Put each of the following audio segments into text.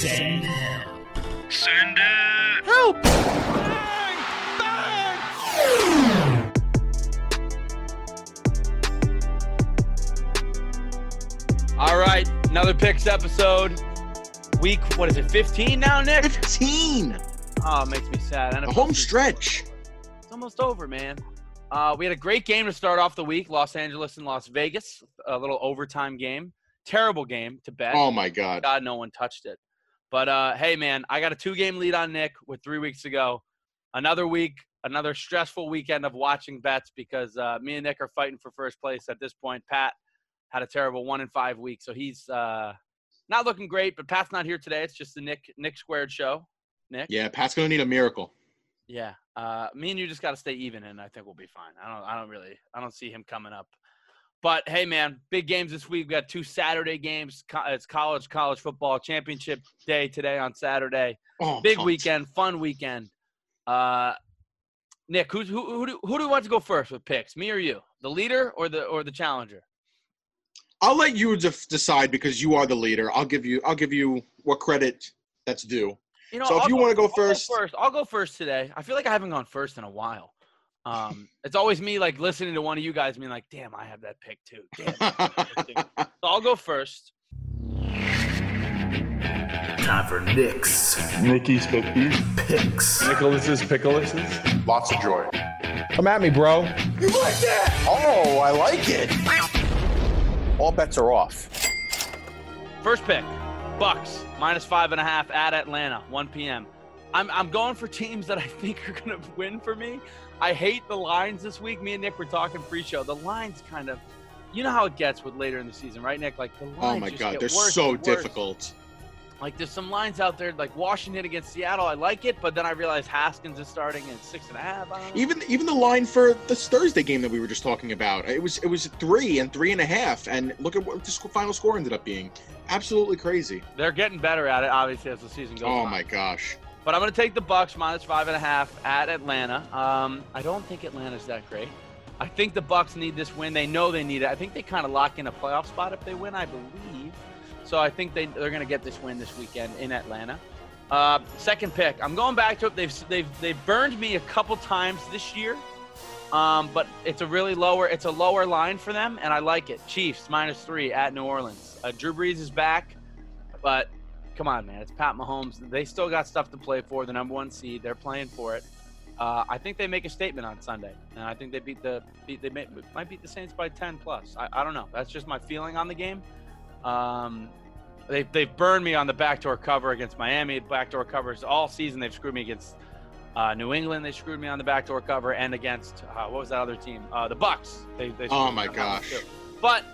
Send help. Send it. Help! All right, another picks episode. Week, what is it, 15 now, Nick? 15. Oh, it makes me sad. A NFL home season- stretch. It's almost over, man. Uh, we had a great game to start off the week Los Angeles and Las Vegas, a little overtime game. Terrible game to bet. Oh my God. God, no one touched it. But uh, hey, man, I got a two game lead on Nick with three weeks to go. Another week, another stressful weekend of watching bets because uh, me and Nick are fighting for first place at this point. Pat had a terrible one in five weeks, so he's uh, not looking great. But Pat's not here today. It's just the Nick Nick squared show. Nick, Yeah, Pat's gonna need a miracle. yeah. Uh, me and you just got to stay even, and I think we'll be fine. I don't, I don't really, I don't see him coming up. But hey, man, big games this week. We got two Saturday games. It's college, college football championship day today on Saturday. Oh, Big weekend, fun weekend. Uh, Nick, who's, who, who, do, who do you want to go first with picks? Me or you? The leader or the or the challenger? I'll let you def- decide because you are the leader. I'll give you. I'll give you what credit that's due. You know, So if I'll you wanna go first- first, I'll go first today. I feel like I haven't gone first in a while. Um, it's always me like listening to one of you guys being like, "Damn, I have that pick too." Damn. I have that pick too." so I'll go first. Time for Nick's Nikki's 50s. picks. Nicholas's Pickleses. Lots of joy. Come at me, bro. You like that? Oh, I like it. All bets are off. First pick, Bucks minus five and a half at Atlanta, 1 p.m. I'm I'm going for teams that I think are gonna win for me. I hate the lines this week. Me and Nick were talking pre-show. The lines kind of, you know how it gets with later in the season, right, Nick? Like the oh lines. Oh my God, they're so difficult. Like there's some lines out there like Washington against Seattle. I like it, but then I realize Haskins is starting at six and a half. I don't know. Even even the line for this Thursday game that we were just talking about, it was it was three and three and a half, and look at what the final score ended up being. Absolutely crazy. They're getting better at it, obviously, as the season goes Oh on. my gosh. But I'm going to take the Bucks minus five and a half at Atlanta. Um, I don't think Atlanta's that great. I think the Bucks need this win. They know they need it. I think they kind of lock in a playoff spot if they win. I believe. So I think they they're going to get this win this weekend in Atlanta. Uh, second pick. I'm going back to it. They've they've they've burned me a couple times this year. Um, but it's a really lower it's a lower line for them, and I like it. Chiefs minus three at New Orleans. Uh, Drew Brees is back, but come on, man. It's Pat Mahomes. They still got stuff to play for. The number one seed. They're playing for it. Uh, I think they make a statement on Sunday, and I think they beat the beat, they may, might beat the Saints by ten plus. I, I don't know. That's just my feeling on the game. Um, they they've burned me on the backdoor cover against Miami. Backdoor covers all season. They've screwed me against uh, New England. They screwed me on the backdoor cover, and against uh, what was that other team? Uh, the Bucks. They, they Oh my on that one, gosh. But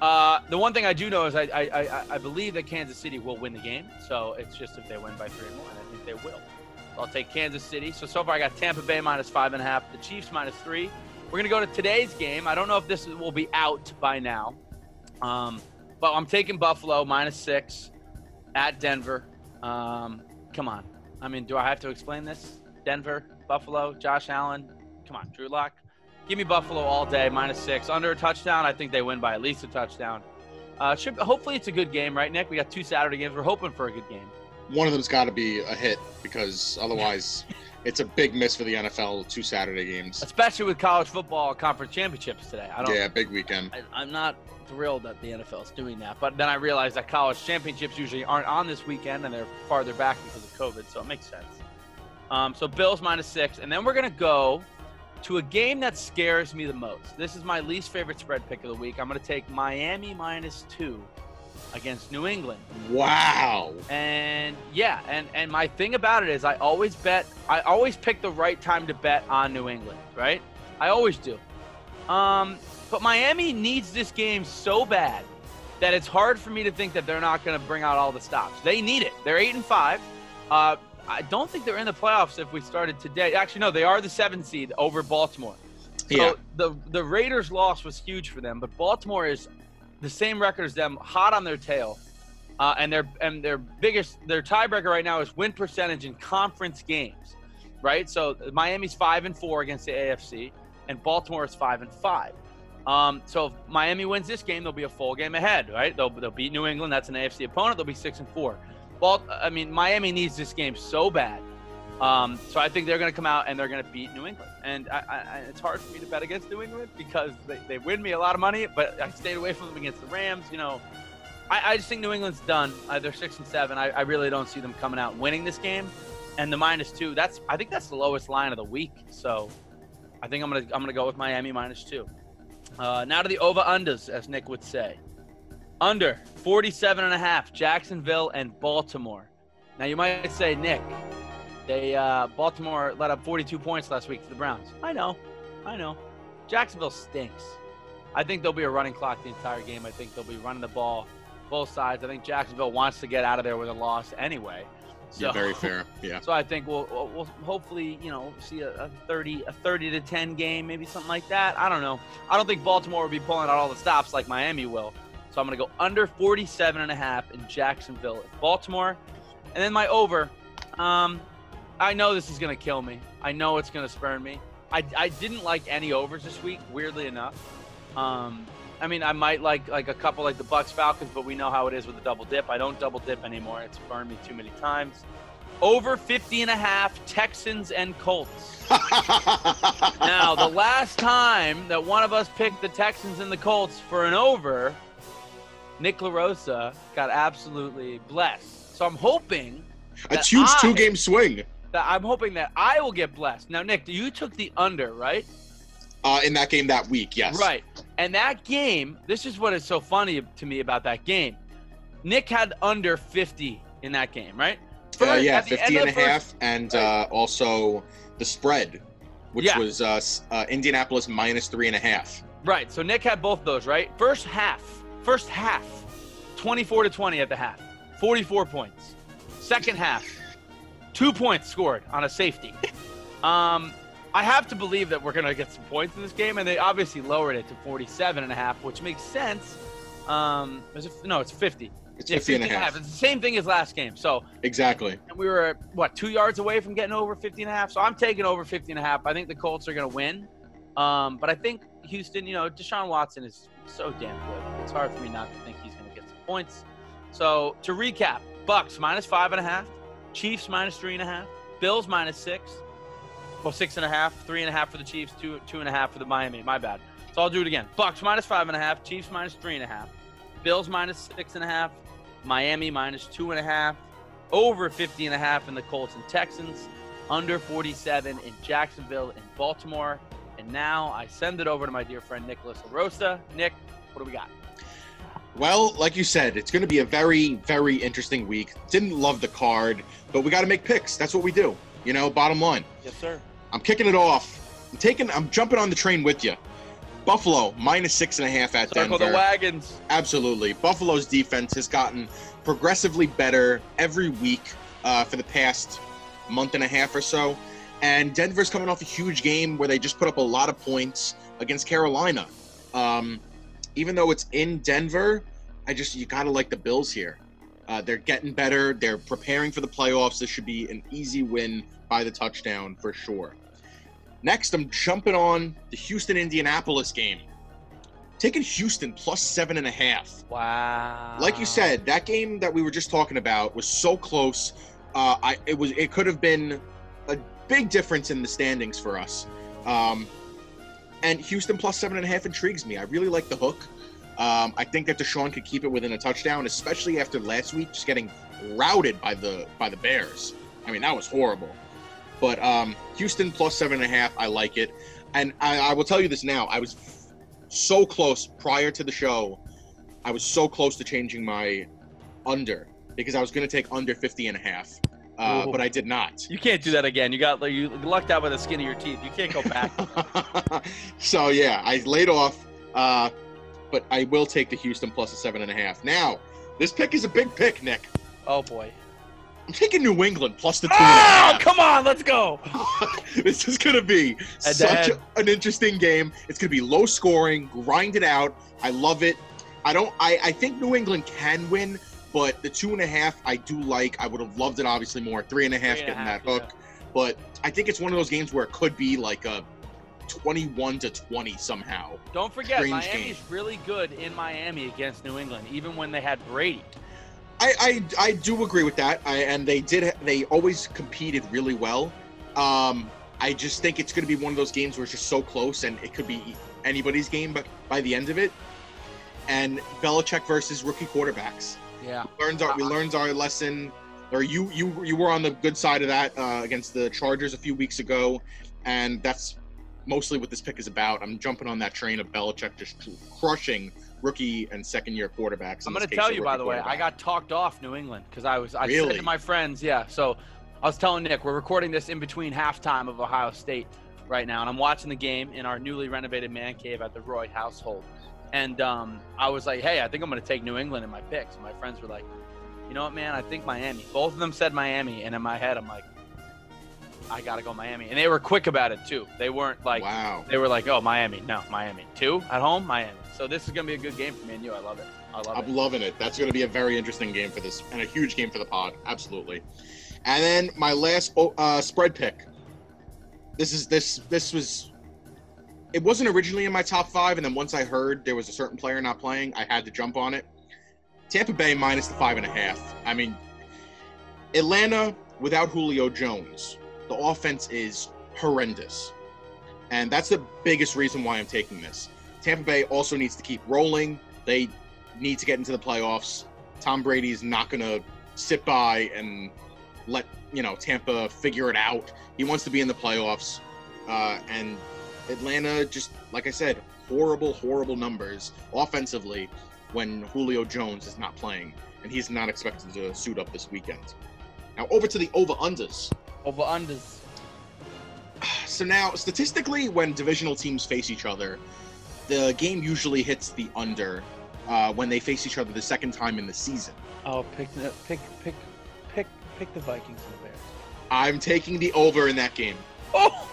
uh, the one thing I do know is I, I, I, I believe that Kansas City will win the game. So it's just if they win by three or more, I think they will. So I'll take Kansas City. So so far I got Tampa Bay minus five and a half, the Chiefs minus three. We're gonna go to today's game. I don't know if this will be out by now, um, but I'm taking Buffalo minus six at Denver. Um, come on. I mean, do I have to explain this? Denver, Buffalo, Josh Allen. Come on, Drew Lock. Give me Buffalo all day, minus six. Under a touchdown, I think they win by at least a touchdown. Uh, should hopefully it's a good game, right, Nick? We got two Saturday games. We're hoping for a good game. One of them's got to be a hit because otherwise, it's a big miss for the NFL. Two Saturday games. Especially with college football conference championships today. I don't. Yeah, big weekend. I, I'm not thrilled that the NFL is doing that, but then I realized that college championships usually aren't on this weekend and they're farther back because of COVID, so it makes sense. Um, so Bills minus six, and then we're gonna go to a game that scares me the most. This is my least favorite spread pick of the week. I'm gonna take Miami minus two against New England. Wow. And yeah, and and my thing about it is I always bet I always pick the right time to bet on New England, right? I always do. Um, but Miami needs this game so bad that it's hard for me to think that they're not going to bring out all the stops. They need it. They're eight and five. Uh, I don't think they're in the playoffs if we started today. Actually, no, they are the seven seed over Baltimore. So Yeah. the the Raiders' loss was huge for them, but Baltimore is the same record as them, hot on their tail, uh, and their and their biggest their tiebreaker right now is win percentage in conference games, right? So Miami's five and four against the AFC, and Baltimore is five and five. Um, so if Miami wins this game, they'll be a full game ahead, right? They'll they'll beat New England. That's an AFC opponent. They'll be six and four. Balt, I mean, Miami needs this game so bad. Um, so I think they're going to come out and they're going to beat New England. And I, I, it's hard for me to bet against New England because they, they win me a lot of money, but I stayed away from them against the Rams. You know, I, I just think New England's done. Uh, they're six and seven. I, I really don't see them coming out winning this game. And the minus two, that's I think that's the lowest line of the week. So I think I'm gonna I'm gonna go with Miami minus two. Uh, now to the over unders, as Nick would say. Under 47 and a half, Jacksonville and Baltimore. Now you might say, Nick, they uh, Baltimore let up 42 points last week to the Browns. I know, I know. Jacksonville stinks. I think there'll be a running clock the entire game. I think they'll be running the ball both sides. I think Jacksonville wants to get out of there with a loss anyway. So, Yeah, very fair. Yeah. So I think we'll, we'll, hopefully you know see a, a 30 a 30 to 10 game, maybe something like that. I don't know. I don't think Baltimore will be pulling out all the stops like Miami will. So I'm going to go under 47 and a half in Jacksonville, Baltimore, and then my over. Um, I know this is going to kill me. I know it's going to spurn me. I, I didn't like any overs this week, weirdly enough. Um, I mean, I might like like a couple like the Bucks Falcons, but we know how it is with the double dip. I don't double dip anymore. It's burned me too many times. Over 50 and a half Texans and Colts. Now, the last time that one of us picked the Texans and the Colts for an over, Nick LaRosa got absolutely blessed. So I'm hoping a that huge I- two game swing that I'm hoping that I will get blessed. Now, Nick, you took the under, right? uh, in that game that week. Yes. Right. And that game, this is what is so funny to me about that game. Nick had under 50 in that game, right? Uh, yeah, at 50 and a of half, first- and Right. uh, also the spread, which Yeah. was uh, uh, Indianapolis minus three and a half. Right. So Nick had both those, right? First half, first half, 24 to 20 at the half, 44 points. Second half, two points scored on a safety. Um, I have to believe that we're going to get some points in this game, and they obviously lowered it to 47 and a half, which makes sense. Um, it, no, it's 50. It's Yeah, 50 and a 50 half. It's the same thing as last game. So Exactly. and we were what two yards away from getting over 50 and a half so i'm taking over 50 and a half i think the colts are going to win um, but i think houston you know deshaun watson is so damn good it's hard for me not to think he's going to get some points so to recap bucks minus five and a half chiefs minus three and a half bills minus six well six and a half three and a half for the chiefs two two and a half for the miami my bad so i'll do it again bucks minus five and a half chiefs minus three and a half bills minus six and a half miami minus two and a half over 50 and a half in the Colts and Texans, under 47 in Jacksonville and Baltimore. And now I send it over to my dear friend Nicholas LaRosa. Nick, what do we got? Well, like you said, it's going to be a very, very interesting week. Didn't love the card, but we got to make picks. That's what we do. You know, bottom line. Yes, sir. I'm kicking it off. I'm taking. I'm jumping on the train with you. Buffalo minus six and a half at Circle Denver. the wagons. Absolutely. Buffalo's defense has gotten progressively better every week uh, for the past month and a half or so. And Denver's coming off a huge game where they just put up a lot of points against Carolina. Um, even though it's in Denver, I just, you got to like the Bills here. Uh, they're getting better. They're preparing for the playoffs. This should be an easy win by the touchdown for sure. Next, I'm jumping on the Houston Indianapolis game. Taking Houston plus seven and a half. Wow. Like you said, that game that we were just talking about was so close. Uh, I it was it could have been a big difference in the standings for us. Um, and Houston plus seven and a half intrigues me. I really like the hook. Um, I think that Deshaun could keep it within a touchdown, especially after last week just getting routed by the by the Bears. I mean, that was horrible. But um, Houston plus seven and a half, I like it. And I, I will tell you this now: I was so close prior to the show. I was so close to changing my under because I was going to take under 50 and a half, uh, but I did not. You can't do that again. You got you lucked out by the skin of your teeth. You can't go back. so yeah, I laid off, uh, but I will take the Houston plus a seven and a half. Now, this pick is a big pick, Nick. oh boy. I'm taking New England plus the two and a Oh, half. come on, let's go. this is going to be And such then- an interesting game. It's going to be low scoring, grind it out. I love it. I don't. I, I think New England can win, but the two and a half I do like. I would have loved it obviously more. Three and a half Three and getting half, that hook, but I think it's one of those games where it could be like a twenty-one to twenty somehow. Don't forget, Strange Miami's game. really good in Miami against New England, even when they had Brady. I, I I do agree with that. I, and they did. They always competed really well. Um, I just think it's going to be one of those games where it's just so close, and it could be anybody's game. But by the end of it, and Belichick versus rookie quarterbacks. Yeah. learns our we learned our lesson or you you you were on the good side of that uh, against the Chargers a few weeks ago and that's mostly what this pick is about. I'm jumping on that train of Belichick just crushing rookie and second year quarterbacks. I'm going to tell you, by the way, I got talked off New England because I was. I said Really? to my friends, yeah. So I was telling Nick, we're recording this in between halftime of Ohio State right now, and I'm watching the game in our newly renovated man cave at the Roy household. And um, I was like, hey, I think I'm going to take New England in my picks. And my friends were like, you know what, man? I think Miami. Both of them said Miami, and in my head, I'm like, I got to go Miami. And they were quick about it too. They weren't like. wow. They were like, "Oh, Miami, no, Miami. Two at home, Miami." So this is gonna be a good game for me and you. I love it. I love it. I'm loving it. That's going to be a very interesting game for this and a huge game for the pod. Absolutely. And then my last oh, uh, spread pick. This is this this was. It wasn't originally in my top five, and then once I heard there was a certain player not playing, I had to jump on it. Tampa Bay minus the five and a half. I mean, Atlanta without Julio Jones, the offense is horrendous, and that's the biggest reason why I'm taking this. Tampa Bay also needs to keep rolling. They need to get into the playoffs. Tom Brady's not going to sit by and let you know Tampa figure it out. He wants to be in the playoffs, uh, and Atlanta just like I said, horrible, horrible numbers offensively when Julio Jones is not playing, and he's not expected to suit up this weekend. Now over to the over unders. Over unders. So now, statistically, when divisional teams face each other, the game usually hits the under uh, when they face each other the second time in the season. Oh, pick the pick pick pick pick the Vikings and the Bears. I'm taking the over in that game. Oh,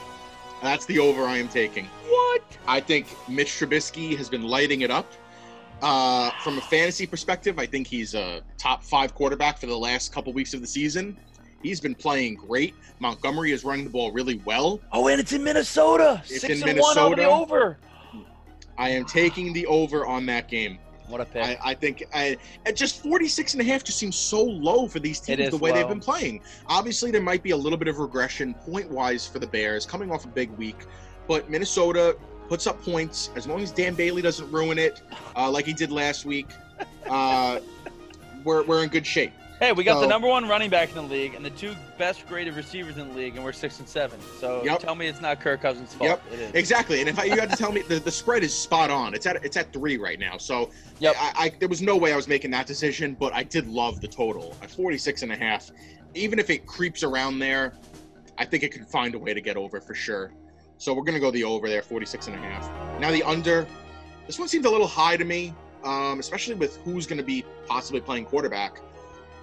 That's the over I am taking. what? I think Mitch Trubisky has been lighting it up. Uh, from a fantasy perspective, I think he's a top five quarterback for the last couple weeks of the season. He's been playing great. Montgomery is running the ball really well. Oh, and it's in Minnesota. It's Six in and one over the Minnesota. over. I am taking the over on that game. What a pick. I, I think I, at just 46 and a half just seems so low for these teams the way they've been playing. Obviously, there might be a little bit of regression point wise for the Bears coming off a big week, but Minnesota puts up points as long as Dan Bailey doesn't ruin it uh, like he did last week. Uh, we're, we're in good shape. Hey, we got the number one running back in the league and the two best graded receivers in the league, and we're six and seven. So Yep. tell me it's not Kirk Cousins' fault. Yep. It is. Exactly, and if I, you had to tell me the, the spread is spot on, it's at it's at three right now. So Yep. I, I there was no way I was making that decision, but I did love the total at 46 and a half. Even if it creeps around there, I think it can find a way to get over for sure. So we're gonna go the over there, 46 and a half. Now the under, this one seemed a little high to me, um, especially with who's gonna be possibly playing quarterback.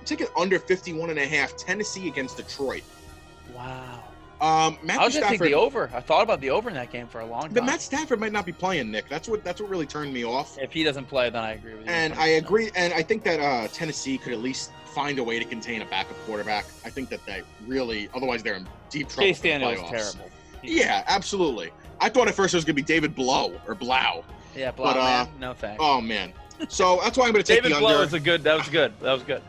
I'm taking under 51 and a half, Tennessee against Detroit. Wow. Um, Matthew I was take the over. I thought about the over in that game for a long time. but. Matt Stafford might not be playing, Nick. That's what that's what really turned me off. If he doesn't play, then I agree with you. And I 100%. agree, and I think that uh, Tennessee could at least find a way to contain a backup quarterback. I think that they really, otherwise they're in deep trouble. Chase Daniel is terrible. Yeah, absolutely. I thought at first it was going to be David Blow or Blau. Yeah, Blau, But, uh. No thanks. Oh man. So that's why I'm going to take David the Blow was a good. That was good. That was good.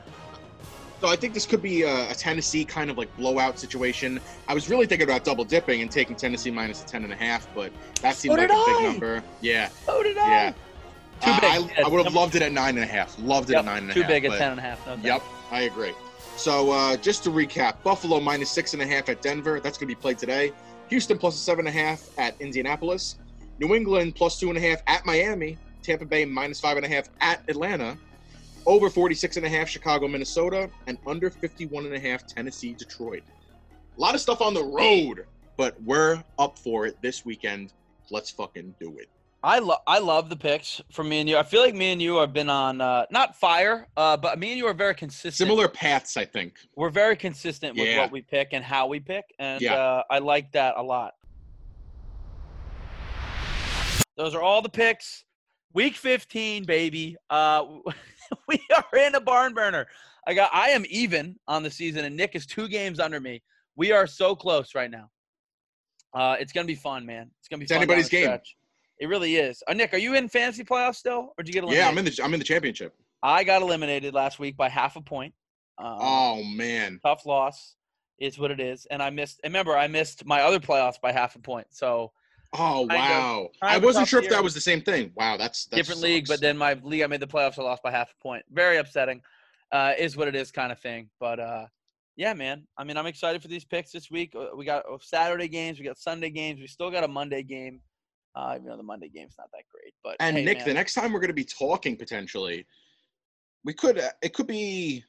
So I think this could be a, a Tennessee kind of like blowout situation. I was really thinking about double dipping and taking Tennessee minus a ten and a half, but that seemed So like did a big number. Yeah, So did yeah. Too Uh, big. I, Yeah, I would have number- loved it at nine and a half. Loved it Yep, at nine and a too big at but- ten and a half. No thanks. Yep, I agree. So uh, just to recap, Buffalo minus six and a half at Denver. That's going to be played today. Houston plus a seven and a half at Indianapolis. New England plus two and a half at Miami. Tampa Bay minus five and a half at Atlanta. Over 46 and a half Chicago, Minnesota, and under 51 and a half Tennessee, Detroit. A lot of stuff on the road, but we're up for it this weekend. Let's fucking do it. I love I love the picks from me and you. I feel like me and you have been on uh, not fire, uh, but me and you are very consistent. Similar paths, I think. We're very consistent with Yeah. what we pick and how we pick, and Yeah. uh, I like that a lot. Those are all the picks. Week 15, baby. Uh, we are in a barn burner. I got. I am even on the season, and Nick is two games under me. We are so close right now. Uh, it's gonna be fun, man. It's gonna be It's fun anybody's game. stretch. It really is. Uh, Nick, are you in fantasy playoffs still, or did you get eliminated? Yeah, I'm in the I'm in the championship. I got eliminated last week by half a point. Um, Oh man. tough loss is what it is, and I missed. Remember, I missed my other playoffs by half a point. So Oh wow. I wasn't sure if that was the same thing. Wow, that's, that's different league, but then my league I made the playoffs, I lost by half a point. Very upsetting. Uh, is what it is, kind of thing. But uh, yeah, man. I mean, I'm excited for these picks this week. Uh, We got uh, Saturday games, we got Sunday games, we still got a Monday game. Uh, even though the Monday game's not that great, but And hey, Nick, man. the next time we're going to be talking potentially, we could uh, it could be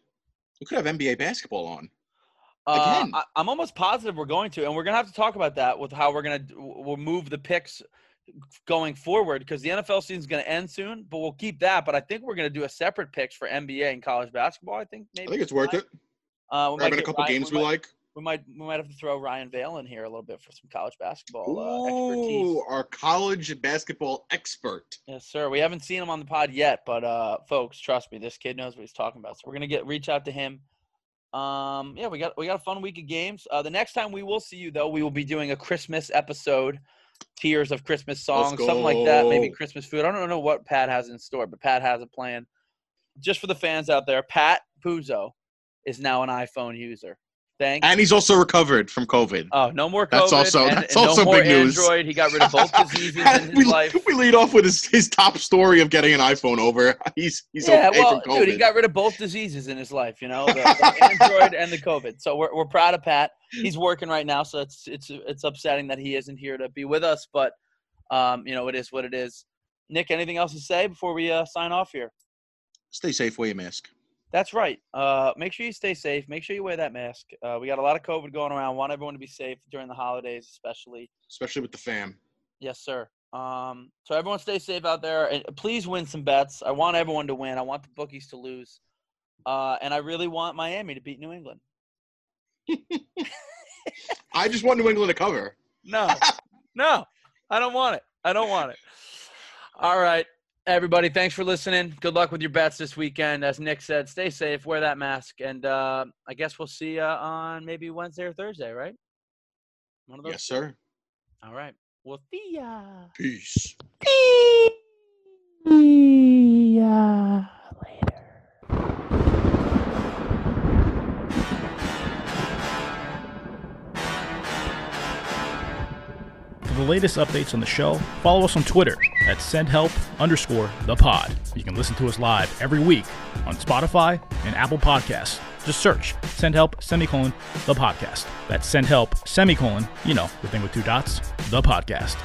we could have NBA basketball on. Uh, Again. I, I'm almost positive we're going to, and we're gonna have to talk about that with how we're gonna we'll move the picks going forward because the NFL season's gonna end soon. But we'll keep that. But I think we're gonna do a separate picks for NBA and college basketball. I think maybe I think it's worth it. Uh, we Grabbing a couple Ryan- games we might, like. We might we might have to throw Ryan Vale in here a little bit for some college basketball uh, Ooh, expertise. our college basketball expert. Yes, sir. We haven't seen him on the pod yet, but uh, folks, trust me, this kid knows what he's talking about. So we're gonna get reach out to him. Um, yeah, we got we got a fun week of games. Uh, the next time we will see you, though, we will be doing a Christmas episode, tiers of Christmas songs, something like that. Maybe. Christmas food. I don't know what Pat has in store, but Pat has a plan. Just for the fans out there, Pat Puzo is now an iPhone user. Thanks. And he's also recovered from COVID. Oh, no more COVID. That's also- and, that's and also no big news. Android. He got rid of both diseases in his we, life. we lead off with his, his top story of getting an iPhone over. He's he's yeah, okay well, from COVID. dude, he got rid of both diseases in his life. You know, the, the Android and the COVID. So we're we're proud of Pat. He's working right now, so it's it's it's upsetting that he isn't here to be with us. But um, you know, it is what it is. Nick, anything else to say before we uh, sign off here? Stay safe, wear your mask. That's right. Uh, make sure you stay safe. Make sure you wear that mask. Uh, we got a lot of COVID going around. Want everyone to be safe during the holidays, especially. Especially with the fam. Yes, sir. Um, so everyone stay safe out there and please win some bets. I want everyone to win. I want the bookies to lose. Uh, and I really want Miami to beat New England. I just want New England to cover. No, no, I don't want it. I don't want it. All right, everybody. Thanks for listening. Good luck with your bets this weekend. As Nick said, stay safe, wear that mask, and uh, I guess we'll see you on maybe Wednesday or Thursday, right? One of those. Yes, sir. All right. Well, see ya. Peace. See ya later. For the latest updates on the show, follow us on Twitter at sendhelp underscore the pod. You can listen to us live every week on Spotify and Apple Podcasts. Just search Send Help semicolon the podcast. That's Send Help semicolon, you know, the thing with two dots, the podcast.